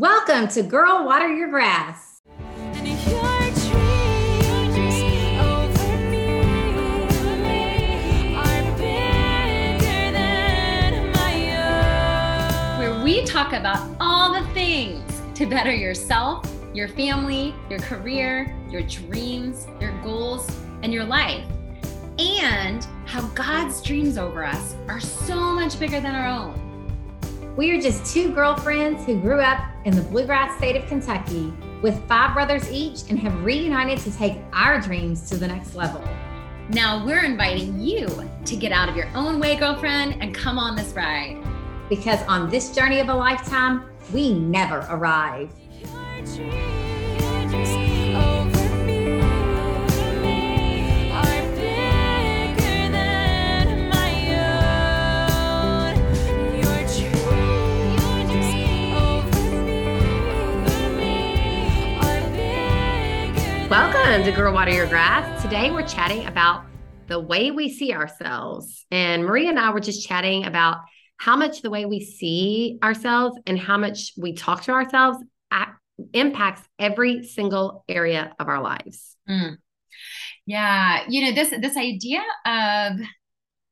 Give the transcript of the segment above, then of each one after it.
Welcome to Girl Water Your Grass. Where we talk about all the things to better yourself, your family, your career, your dreams, your goals, and your life. And how God's dreams over us are so much bigger than our own. We are just two girlfriends who grew up in the bluegrass state of Kentucky with five brothers each and have reunited to take our dreams to the next level. Now we're inviting you to get out of your own way, girlfriend, and come on this ride. Because on this journey of a lifetime, we never arrive. Welcome to Girl Water Your Grass. Today we're chatting about the way we see ourselves. And Maria and I were just chatting about how much the way we see ourselves and how much we talk to ourselves impacts every single area of our lives. Mm. Yeah, you know this this idea of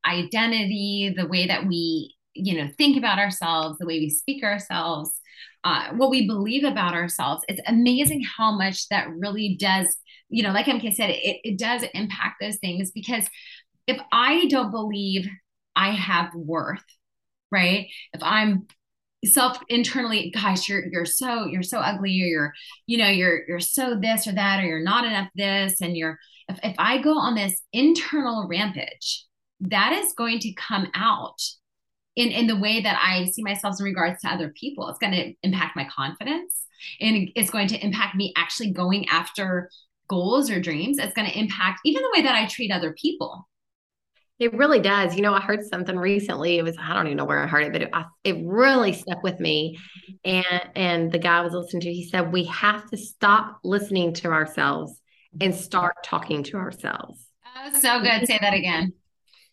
identity, the way that we you know think about ourselves, the way we speak ourselves, uh, what we believe about ourselves. It's amazing how much that really does, you know, like MK said, it, it does impact those things because if I don't believe I have worth, right? If I'm self internally gosh you're you're so you're so ugly or you're you know you're you're so this or that or you're not enough this and you're if, if i go on this internal rampage that is going to come out in in the way that I see myself in regards to other people. It's going to impact my confidence and it's going to impact me actually going after goals or dreams. It's going to impact even the way that I treat other people. It really does. You know, I heard something recently. It was I don't even know where I heard it, but it, it really stuck with me. And and the guy I was listening to, he said we have to stop listening to ourselves and start talking to ourselves. Oh, so good. Say that again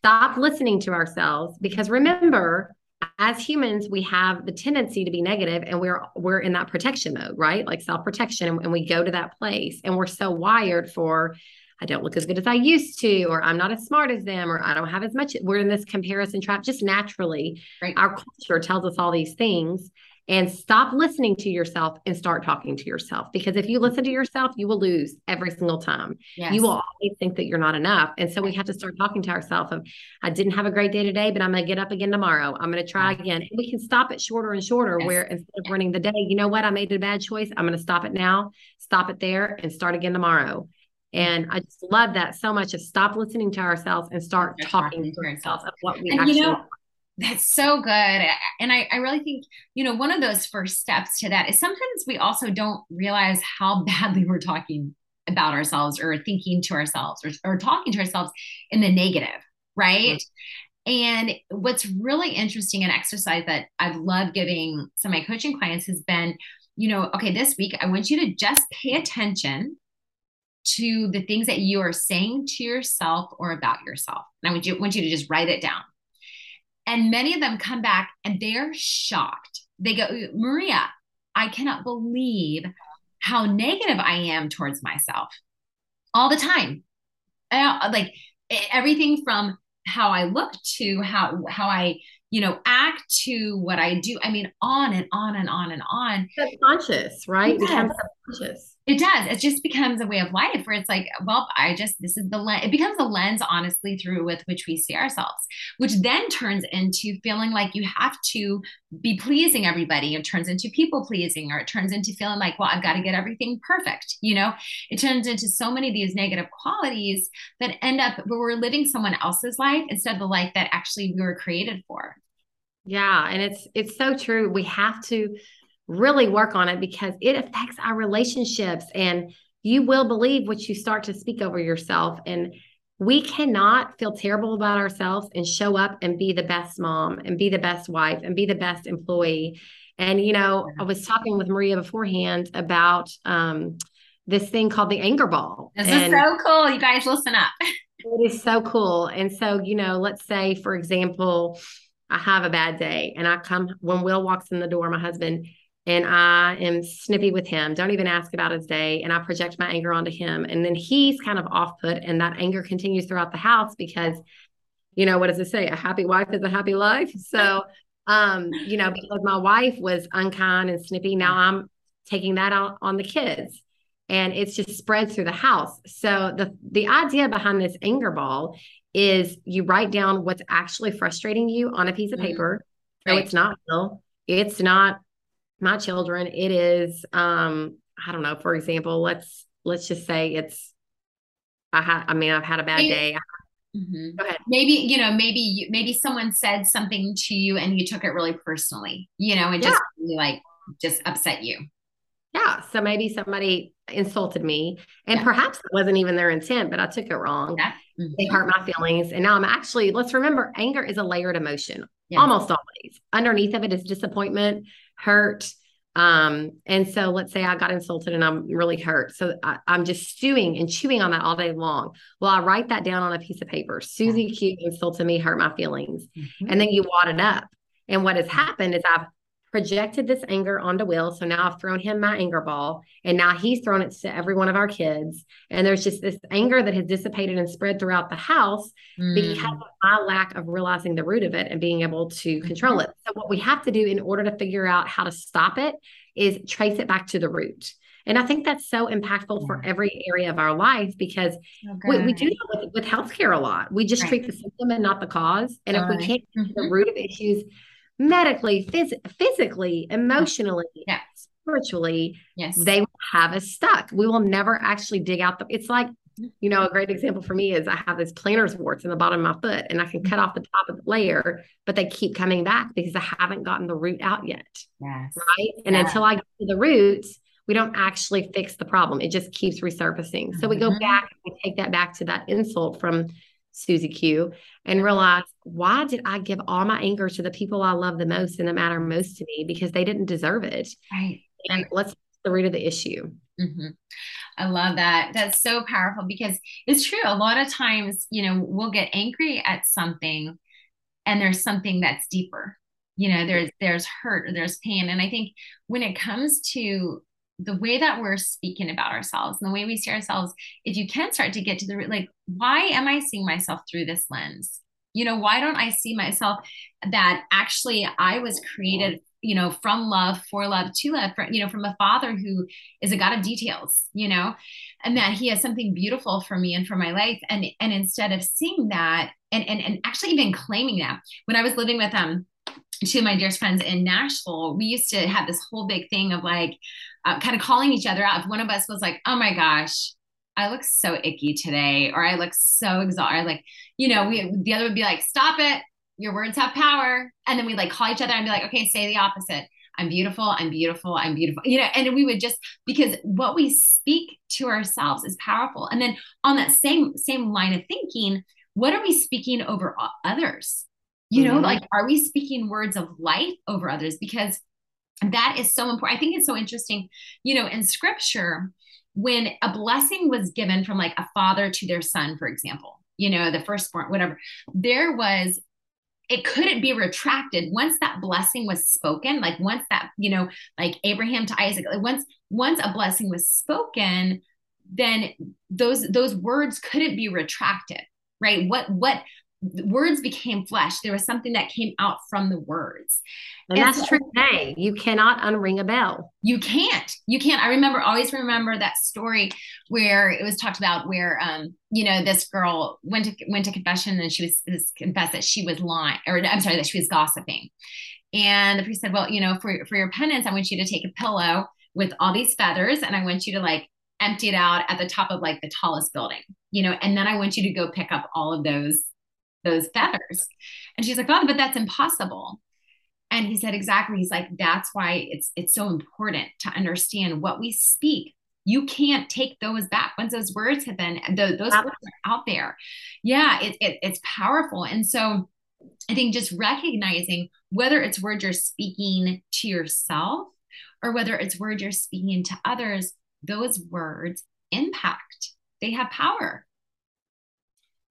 stop listening to ourselves because remember as humans we have the tendency to be negative and we're we're in that protection mode right like self-protection and, and we go to that place and we're so wired for i don't look as good as i used to or i'm not as smart as them or i don't have as much we're in this comparison trap just naturally right. our culture tells us all these things and stop listening to yourself and start talking to yourself. Because if you listen to yourself, you will lose every single time. Yes. You will always think that you're not enough. And so we have to start talking to ourselves of, I didn't have a great day today, but I'm going to get up again tomorrow. I'm going to try again. And we can stop it shorter and shorter yes. where instead of running the day, you know what? I made a bad choice. I'm going to stop it now, stop it there and start again tomorrow. Mm-hmm. And I just love that so much of stop listening to ourselves and start talking, talking to ourselves of what we and actually you know, that's so good. And I, I really think, you know, one of those first steps to that is sometimes we also don't realize how badly we're talking about ourselves or thinking to ourselves or, or talking to ourselves in the negative, right? Mm-hmm. And what's really interesting an exercise that I've loved giving some of my coaching clients has been, you know, okay, this week I want you to just pay attention to the things that you are saying to yourself or about yourself. And I want you, want you to just write it down. And many of them come back and they're shocked. They go, Maria, I cannot believe how negative I am towards myself all the time. I, like everything from how I look to how how I you know act to what I do. I mean, on and on and on and on. Subconscious, right? Yes. Subconscious. It does. It just becomes a way of life where it's like, well, I just, this is the lens. It becomes a lens, honestly, through with which we see ourselves, which then turns into feeling like you have to be pleasing everybody. It turns into people pleasing, or it turns into feeling like, well, I've got to get everything perfect. You know, it turns into so many of these negative qualities that end up where we're living someone else's life instead of the life that actually we were created for. Yeah. And it's, it's so true. We have to, really work on it because it affects our relationships and you will believe what you start to speak over yourself and we cannot feel terrible about ourselves and show up and be the best mom and be the best wife and be the best employee. And you know i was talking with maria beforehand about um, this thing called the anger ball this and is so cool. You guys listen up. It is so cool. And so you know let's say for example i have a bad day and i come when will walks in the door my husband and I am snippy with him, don't even ask about his day, and I project my anger onto him. And then he's kind of off put, and that anger continues throughout the house because, you know, what does it say? A happy wife is a happy life. So, um, you know, because my wife was unkind and snippy, now I'm taking that out on the kids. And it's just spread through the house. So the the idea behind this anger ball is you write down what's actually frustrating you on a piece of mm-hmm. paper. So right. it's not Bill. It's not my children. It is um, I don't know, for example, let's let's just say it's I had I mean, I've had a bad day. Mm-hmm. Go ahead. Maybe you know, maybe you, maybe someone said something to you and you took it really personally, you know, and just yeah. like just upset you. Yeah. So maybe somebody insulted me, and yeah. perhaps it wasn't even their intent, but I took it wrong. Yeah. Mm-hmm. They hurt my feelings, and now I'm actually. Let's remember, anger is a layered emotion. Almost always, underneath of it is disappointment, hurt, um, and so let's say I got insulted and I'm really hurt. So I, am just stewing and chewing on that all day long. Well, I write that down on a piece of paper. Susie Q insulted me, hurt my feelings. Mm-hmm. And then you wad it up. And what has happened is I've projected this anger onto Will. So now I've thrown him my anger ball, and now he's thrown it to every one of our kids. And there's just this anger that has dissipated and spread throughout the house mm. because of my lack of realizing the root of it and being able to control mm-hmm. it. So, what we have to do in order to figure out how to stop it is trace it back to the root. And I think that's so impactful yeah. for every area of our life because okay. we, we, do that with, with healthcare a lot. We just right. treat the symptom and not the cause. And All if we can't mm-hmm. the root of issues, medically, phys- physically, emotionally, yes. spiritually, yes. they will have us stuck. We will never actually dig out the. It's like, you know, a great example for me is I have this plantar's warts in the bottom of my foot, and I can cut off the top of the layer, but they keep coming back because I haven't gotten the root out yet. Yes. Right. And yes. until I get to the roots, we don't actually fix the problem. It just keeps resurfacing. Mm-hmm. So we go mm-hmm. back and we take that back to that insult from Susie Q and realize why did I give all my anger to the people I love the most and that matter most to me because they didn't deserve it. Right. And let's the root of the issue. Mm-hmm. I love that. That's so powerful because it's true. A lot of times, you know, we'll get angry at something and there's something that's deeper. You know, there's there's hurt or there's pain. And I think when it comes to the way that we're speaking about ourselves and the way we see ourselves, if you can start to get to the root, like, why am I seeing myself through this lens? You know, why don't I see myself that actually I was created, you know, from love, for love, to love, for, you know, from a father who is a God of details, you know, and that he has something beautiful for me and for my life. And and instead of seeing that and and, and actually even claiming that, when I was living with um two of my dearest friends in Nashville, we used to have this whole big thing of like, uh, kind of calling each other out. If one of us was like, oh my gosh, I look so icky today, or I look so exhausted, like, you know, we, the other would be like, stop it. Your words have power. And then we like call each other and be like, okay, say the opposite. I'm beautiful. I'm beautiful. I'm beautiful. You know, and we would just because what we speak to ourselves is powerful. And then on that same same line of thinking, what are we speaking over others? You know, mm-hmm. like are we speaking words of life over others? Because that is so important. I think it's so interesting, you know, in scripture, when a blessing was given from like a father to their son, for example, you know, the firstborn, whatever, there was it couldn't be retracted. Once that blessing was spoken like once that you know like abraham to isaac like once once a blessing was spoken then those those words couldn't be retracted right? What what words became flesh. There was something that came out from the words. And, and that's so, true today. You cannot unring a bell. You can't. You can't. I remember, always remember that story where it was talked about where, um, you know, this girl went to went to confession and she was, was confessed that she was lying, or I'm sorry, that she was gossiping. And the priest said, well, you know, for, for your penance, I want you to take a pillow with all these feathers and I want you to like empty it out at the top of like the tallest building, you know, and then I want you to go pick up all of those those feathers. And she's like, Father, but that's impossible. And he said, exactly. He's like, that's why it's it's so important to understand what we speak. You can't take those back once those words have been those, those words are out there. Yeah, it, it, it's powerful. And so I think just recognizing whether it's words you're speaking to yourself or whether it's words you're speaking to others, those words impact. They have power.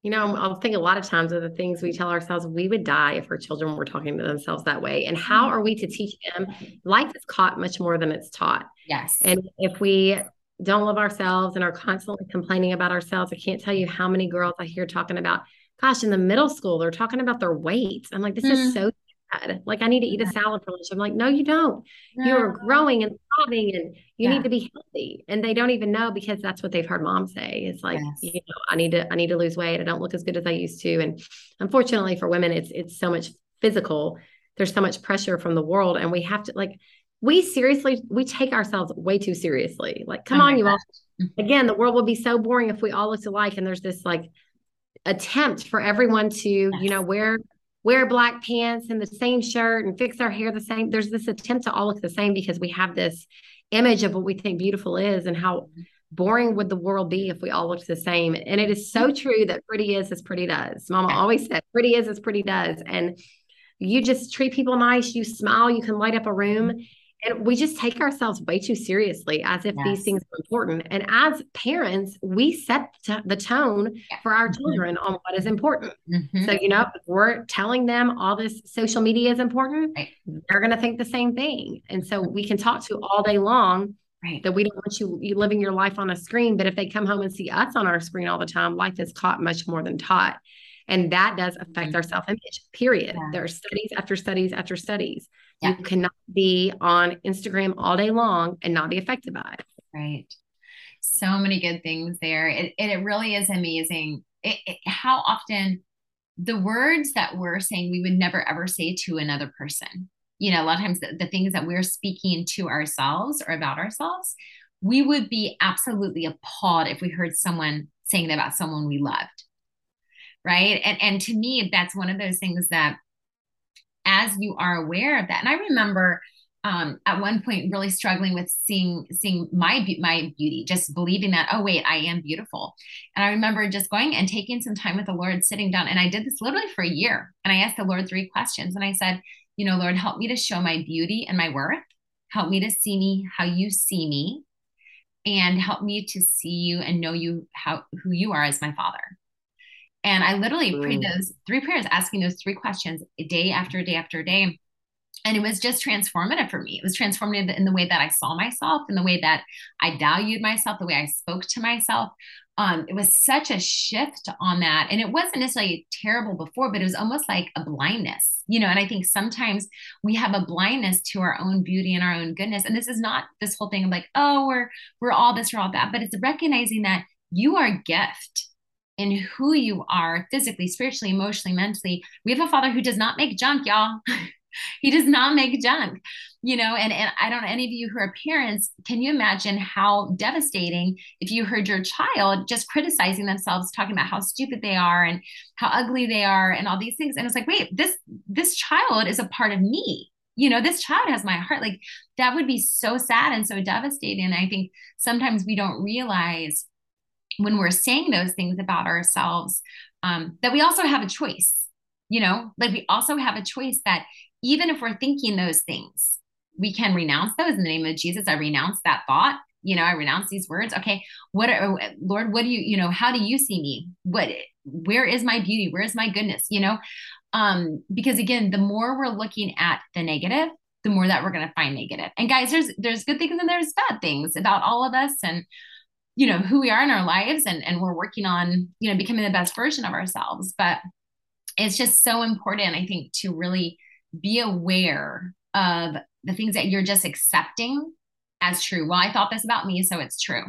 You know, I'll think a lot of times of the things we tell ourselves we would die if our children were talking to themselves that way. And how are we to teach them? Life is caught much more than it's taught. Yes. And if we don't love ourselves and are constantly complaining about ourselves, I can't tell you how many girls I hear talking about, gosh, in the middle school, they're talking about their weight. I'm like, this mm. is so sad. Like, I need to eat a salad for lunch. I'm like, no, you don't. No. You are growing and thriving and you yeah. need to be healthy. And they don't even know because that's what they've heard mom say. It's like, yes. you know, I need to, I need to lose weight. I don't look as good as I used to. And unfortunately for women, it's it's so much physical. There's so much pressure from the world. And we have to like we seriously we take ourselves way too seriously. Like, come oh on, you all. Mm-hmm. Again, the world would be so boring if we all looked alike. And there's this like attempt for everyone to, yes. you know, wear wear black pants and the same shirt and fix our hair the same. There's this attempt to all look the same because we have this image of what we think beautiful is and how boring would the world be if we all looked the same. And it is so true that pretty is as pretty does. Mama always said pretty is as pretty does. And you just treat people nice, you smile, you can light up a room and we just take ourselves way too seriously as if yes. these things are important. And as parents, we set the tone yeah. for our mm-hmm. children mm-hmm. on what is important. Mm-hmm. So, you know, if we're telling them all this social media is important, right. they're going to think the same thing. And so we can talk to all day long right. that we don't want you, you living your life on a screen. But if they come home and see us on our screen all the time, life is caught much more than taught. And that does affect mm-hmm. our self image, period. Yeah. There are studies after studies after studies yeah. You cannot be on Instagram all day long and not be affected by it. Right. So many good things there. It, it, it really is amazing it, it, how often the words that we're saying we would never ever say to another person. You know, a lot of times the, the things that we're speaking to ourselves or about ourselves, we would be absolutely appalled if we heard someone saying that about someone we loved right and and to me that's one of those things that as you are aware of that. And I remember um, at one point really struggling with seeing seeing my my beauty, just believing that oh wait I am beautiful. And I remember just going and taking some time with the Lord, sitting down, and I did this literally for a year. And I asked the Lord three questions, and I said, you know, Lord, help me to show my beauty and my worth. Help me to see me how you see me, and help me to see you and know you how who you are as my Father. And I literally mm. prayed those three prayers, asking those three questions day after day after day. And it was just transformative for me. It was transformative in the way that I saw myself, in the way that I valued myself, the way I spoke to myself. Um, it was such a shift on that. And it wasn't necessarily terrible before, but it was almost like a blindness, you know. And I think sometimes we have a blindness to our own beauty and our own goodness. And this is not this whole thing of like, oh, we're we're all this, we're all that, but it's recognizing that you are a gift in who you are physically, spiritually, emotionally, mentally. We have a father who does not make junk, y'all. he does not make junk, you know. And, and I don't know, any of you who are parents, can you imagine how devastating if you heard your child just criticizing themselves, talking about how stupid they are and how ugly they are and all these things? And it's like, wait, this this child is a part of me you know this child has my heart like that would be so sad and so devastating and i think sometimes we don't realize when we're saying those things about ourselves um, that we also have a choice you know? Like we also have a choice that even if we're thinking those things we can renounce those in the name of jesus. I renounce that thought you know i renounce these words. Okay what are, lord what do you you know how do you see me? What where is my beauty? Where is my goodness? You know? Um because again the more we're looking at the negative the more that we're going to find negative. And guys there's there's good things and there's bad things about all of us. And you know who we are in our lives and and we're working on you know becoming the best version of ourselves. But it's just so important i think to really be aware of the things that you're just accepting as true. Well i thought this about me so it's true.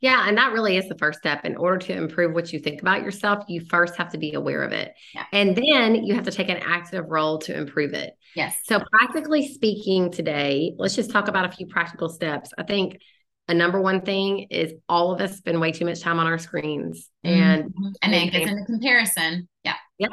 Yeah and that really is the first step. In order to improve what you think about yourself you first have to be aware of it. Yeah. and then you have to take an active role to improve it. Yes. So practically speaking today let's just talk about a few practical steps. I think a number one thing is all of us spend way too much time on our screens and mm-hmm. and then gets into comparison yeah yeah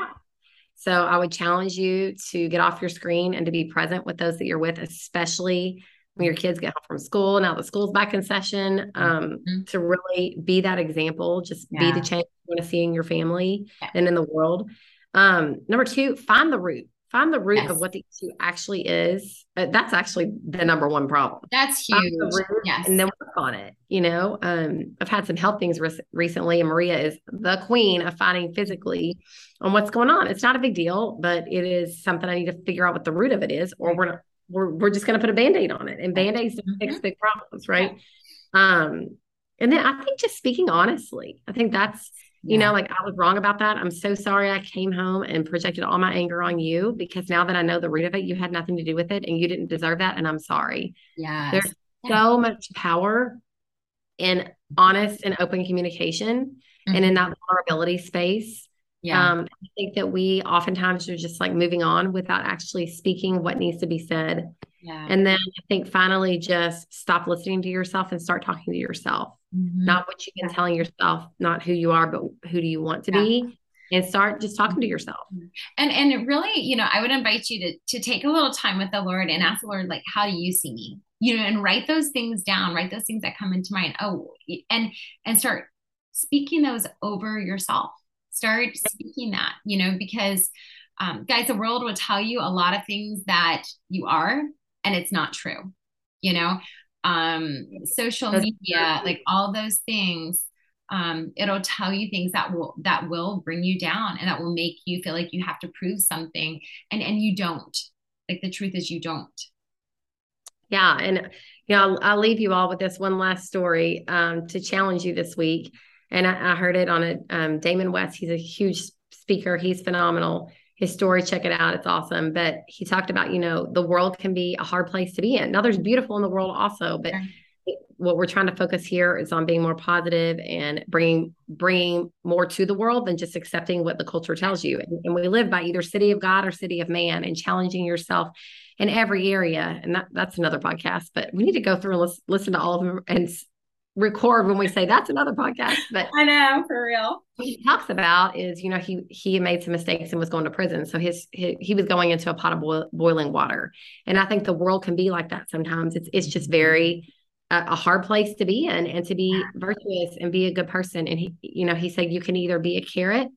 so i would challenge you to get off your screen and to be present with those that you're with especially when your kids get home from school now the school's back in session um, mm-hmm. to really be that example just yeah. be the change you want to see in your family yeah. and in the world um, number two find the root find the root Yes. of what the issue actually is. Uh, That's actually the number one problem. That's huge. root Yes. And then work on it. You know, um, I've had some health things rec- recently, and Maria is the queen of finding physically on what's going on. It's not a big deal, but it is something I need to figure out what the root of it is, or we're not, we're we're just going to put a band-aid on it, and band-aids don't fix Mhm. big problems, right? Um, and then I think just speaking honestly, I think that's you know, like I was wrong about that. I'm so sorry I came home and projected all my anger on you because now that I know the root of it, you had nothing to do with it and you didn't deserve that. And I'm sorry. Yes. There's Yeah. so much power in honest and open communication and in that vulnerability space. Mm-hmm. yeah. Um, I think that we oftentimes are just like moving on without actually speaking what needs to be said. yeah. And then I think finally just stop listening to yourself and start talking to yourself Mhm. not what you've been telling yourself, not who you are, but who do you want to Yeah. be, and start just talking to yourself. and and really you know i would invite you to to take a little time with the lord and ask the lord like how do you see me? You know and write those things down write those things that come into mind. Oh and and start speaking those over yourself. Start speaking that you know because um, guys the world will tell you a lot of things that you are and it's not true you know um social media like all those things um, it'll tell you things that will that will bring you down and that will make you feel like you have to prove something and and you don't like the truth is you don't Yeah, and know, I'll, I'll leave you all with this one last story um, to challenge you this week. And I, I heard it on a um, Damon West. He's a huge speaker. He's phenomenal. His story, check it out. It's awesome. But he talked about, you know, the world can be a hard place to be in. Now, there's beautiful in the world also, but what we're trying to focus here is on being more positive and bringing bringing more to the world than just accepting what the culture tells you. And, and we live by either city of God or city of man, and challenging yourself in every area. And that, that's another podcast. But we need to go through and listen, listen to all of them and record when we say that's another podcast. But i know for real what he talks about is, you know, he he made some mistakes and was going to prison. So his, he he was going into a pot of boil, boiling water. And I think the world can be like that sometimes. It's it's just mm-hmm. very a, a hard place to be in and to be virtuous and be a good person. And he, you know, he said you can either be a carrot,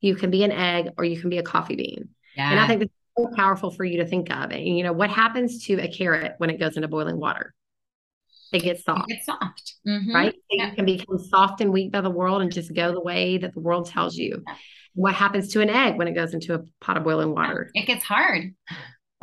you can be an egg, or you can be a coffee bean. yeah And I think that's so powerful for you to think of. And you know, what happens to a carrot when it goes into boiling water? It gets soft it's soft Mhm. right? Yeah. you can become soft and weak by the world and just go the way that the world tells you. What happens to an egg when it goes into a pot of boiling water? it gets hard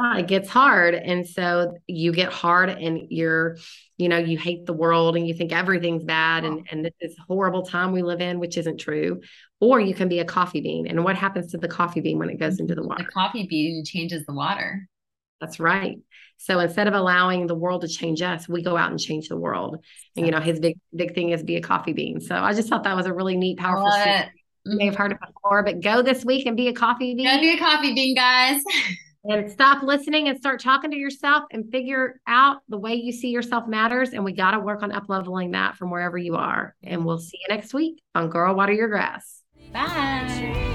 Ah, It gets hard. And so you get hard and you're, you know, you hate the world and you think everything's bad and, and this is horrible time we live in, which isn't true. Or you can be a coffee bean. And what happens to the coffee bean when it goes into the water? the coffee bean changes the water That's right. So instead of allowing the world to change us, we go out and change the world. And you know, his big big thing is be a coffee bean. So I just thought that was a really neat, powerful. You may have heard it before, but go this week and be a coffee bean be a coffee bean guys and stop listening and start talking to yourself and figure out the way you see yourself matters. And we got to work on up leveling that from wherever you are. And we'll see you next week on Girl Water Your Grass. bye